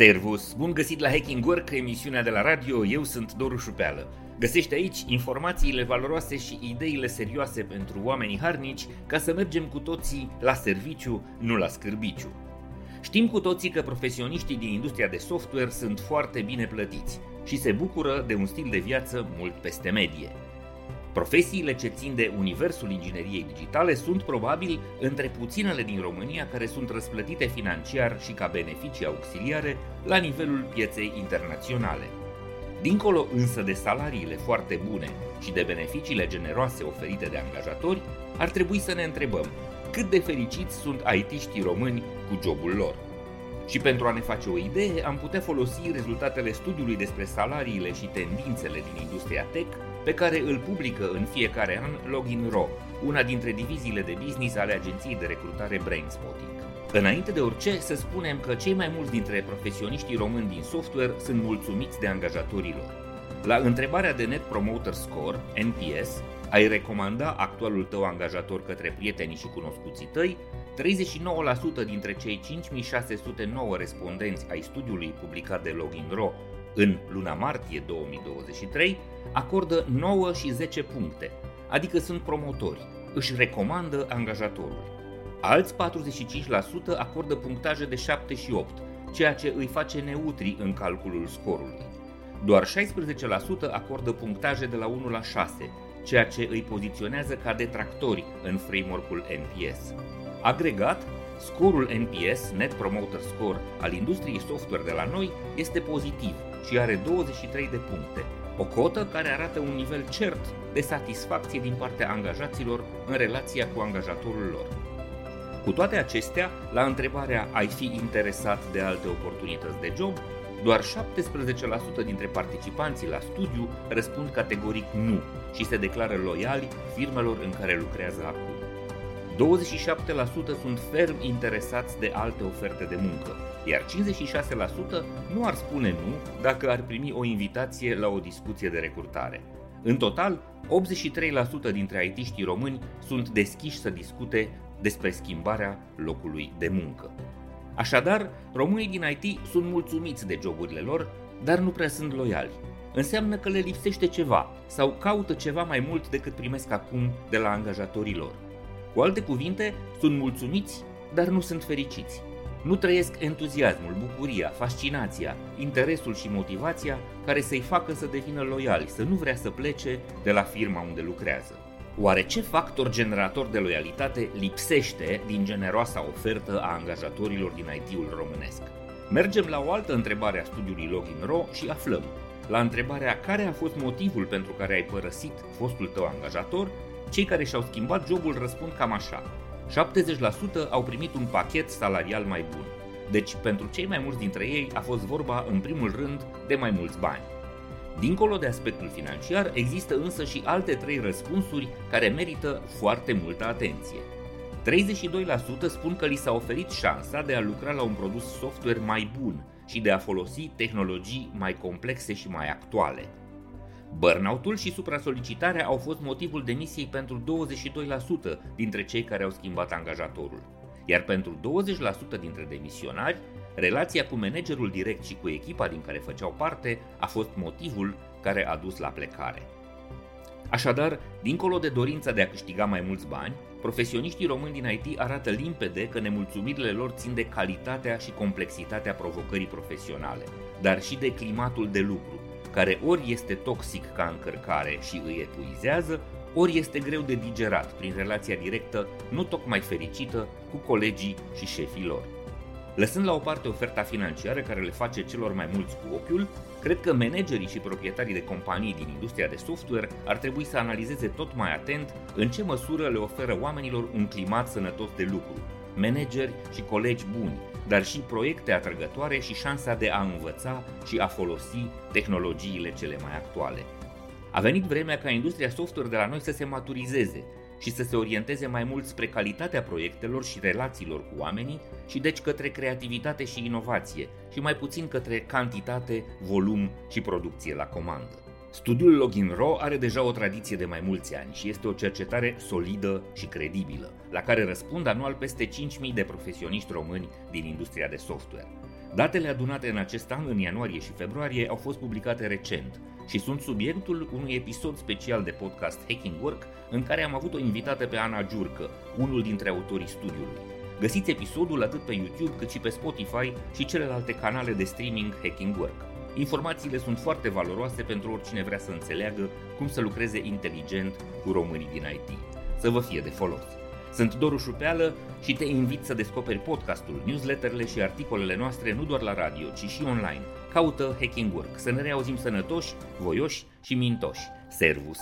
Servus! Bun găsit la Hacking Work, emisiunea de la radio, eu sunt Doru Șupeală. Găsește aici informațiile valoroase și ideile serioase pentru oamenii harnici ca să mergem cu toții la serviciu, nu la scârbiciu. Știm cu toții că profesioniștii din industria de software sunt foarte bine plătiți și se bucură de un stil de viață mult peste medie. Profesiile ce țin de universul ingineriei digitale sunt probabil între puținele din România care sunt răsplătite financiar și ca beneficii auxiliare la nivelul pieței internaționale. Dincolo însă de salariile foarte bune și de beneficiile generoase oferite de angajatori, ar trebui să ne întrebăm cât de fericiți sunt IT-știi români cu jobul lor. Și pentru a ne face o idee, am putea folosi rezultatele studiului despre salariile și tendințele din industria tech pe care îl publică în fiecare an Login.ro, una dintre diviziile de business ale agenției de recrutare Brainspotting. Înainte de orice, să spunem că cei mai mulți dintre profesioniștii români din software sunt mulțumiți de angajatorii lor. La întrebarea de Net Promoter Score, NPS, ai recomanda actualul tău angajator către prietenii și cunoscuții tăi, 39% dintre cei 5609 respondenți ai studiului publicat de Login.ro în luna martie 2023 acordă 9 și 10 puncte, adică sunt promotori, își recomandă angajatorul. Alți 45% acordă punctaje de 7 și 8, ceea ce îi face neutri în calculul scorului. Doar 16% acordă punctaje de la 1 la 6, ceea ce îi poziționează ca detractori în framework-ul NPS. Agregat, scorul NPS, Net Promoter Score, al industriei software de la noi este pozitiv și are 23 de puncte, o cotă care arată un nivel cert de satisfacție din partea angajaților în relația cu angajatorul lor. Cu toate acestea, la întrebarea ai fi interesat de alte oportunități de job, doar 17% dintre participanții la studiu răspund categoric nu și se declară loiali firmelor în care lucrează acum. 27% sunt ferm interesați de alte oferte de muncă, iar 56% nu ar spune nu dacă ar primi o invitație la o discuție de recrutare. În total, 83% dintre IT-știi români sunt deschiși să discute despre schimbarea locului de muncă. Așadar, românii din IT sunt mulțumiți de joburile lor, dar nu prea sunt loiali. Înseamnă că le lipsește ceva sau caută ceva mai mult decât primesc acum de la angajatorii lor. Cu alte cuvinte, sunt mulțumiți, dar nu sunt fericiți. Nu trăiesc entuziasmul, bucuria, fascinația, interesul și motivația care să-i facă să devină loiali, să nu vrea să plece de la firma unde lucrează. Oare ce factor generator de loialitate lipsește din generoasa ofertă a angajatorilor din IT-ul românesc? Mergem la o altă întrebare a studiului Login.ro și aflăm. La întrebarea care a fost motivul pentru care ai părăsit fostul tău angajator, cei care și-au schimbat jobul răspund cam așa. 70% au primit un pachet salarial mai bun. Deci, pentru cei mai mulți dintre ei a fost vorba în primul rând de mai mulți bani. Dincolo de aspectul financiar, există însă și alte trei răspunsuri care merită foarte multă atenție. 32% spun că li s-a oferit șansa de a lucra la un produs software mai bun și de a folosi tehnologii mai complexe și mai actuale. Burnout-ul și supra-solicitarea au fost motivul demisiei pentru 22% dintre cei care au schimbat angajatorul, iar pentru 20% dintre demisionari, relația cu managerul direct și cu echipa din care făceau parte a fost motivul care a dus la plecare. Așadar, dincolo de dorința de a câștiga mai mulți bani, profesioniștii români din IT arată limpede că nemulțumirile lor țin de calitatea și complexitatea provocării profesionale, dar și de climatul de lucru, care ori este toxic ca încărcare și îi epuizează, ori este greu de digerat prin relația directă, nu tocmai fericită, cu colegii și șefii lor. Lăsând la o parte oferta financiară care le face celor mai mulți cu ochiul, cred că managerii și proprietarii de companii din industria de software ar trebui să analizeze tot mai atent în ce măsură le oferă oamenilor un climat sănătos de lucru, manageri și colegi buni, dar și proiecte atrăgătoare și șansa de a învăța și a folosi tehnologiile cele mai actuale. A venit vremea ca industria software de la noi să se maturizeze și să se orienteze mai mult spre calitatea proiectelor și relațiilor cu oamenii și deci către creativitate și inovație și mai puțin către cantitate, volum și producție la comandă. Studiul Login.ro are deja o tradiție de mai mulți ani și este o cercetare solidă și credibilă, la care răspund anual peste 5.000 de profesioniști români din industria de software. Datele adunate în acest an, în ianuarie și februarie, au fost publicate recent și sunt subiectul unui episod special de podcast Hacking Work, în care am avut o invitată pe Ana Giurcă, unul dintre autorii studiului. Găsiți episodul atât pe YouTube cât și pe Spotify și celelalte canale de streaming Hacking Work. Informațiile sunt foarte valoroase pentru oricine vrea să înțeleagă cum să lucreze inteligent cu românii din IT. Să vă fie de folos! Sunt Doru Șupeală și te invit să descoperi podcastul, newsletterele și articolele noastre nu doar la radio, ci și online. Caută Hacking Work, să ne reauzim sănătoși, voioși și mintoși. Servus!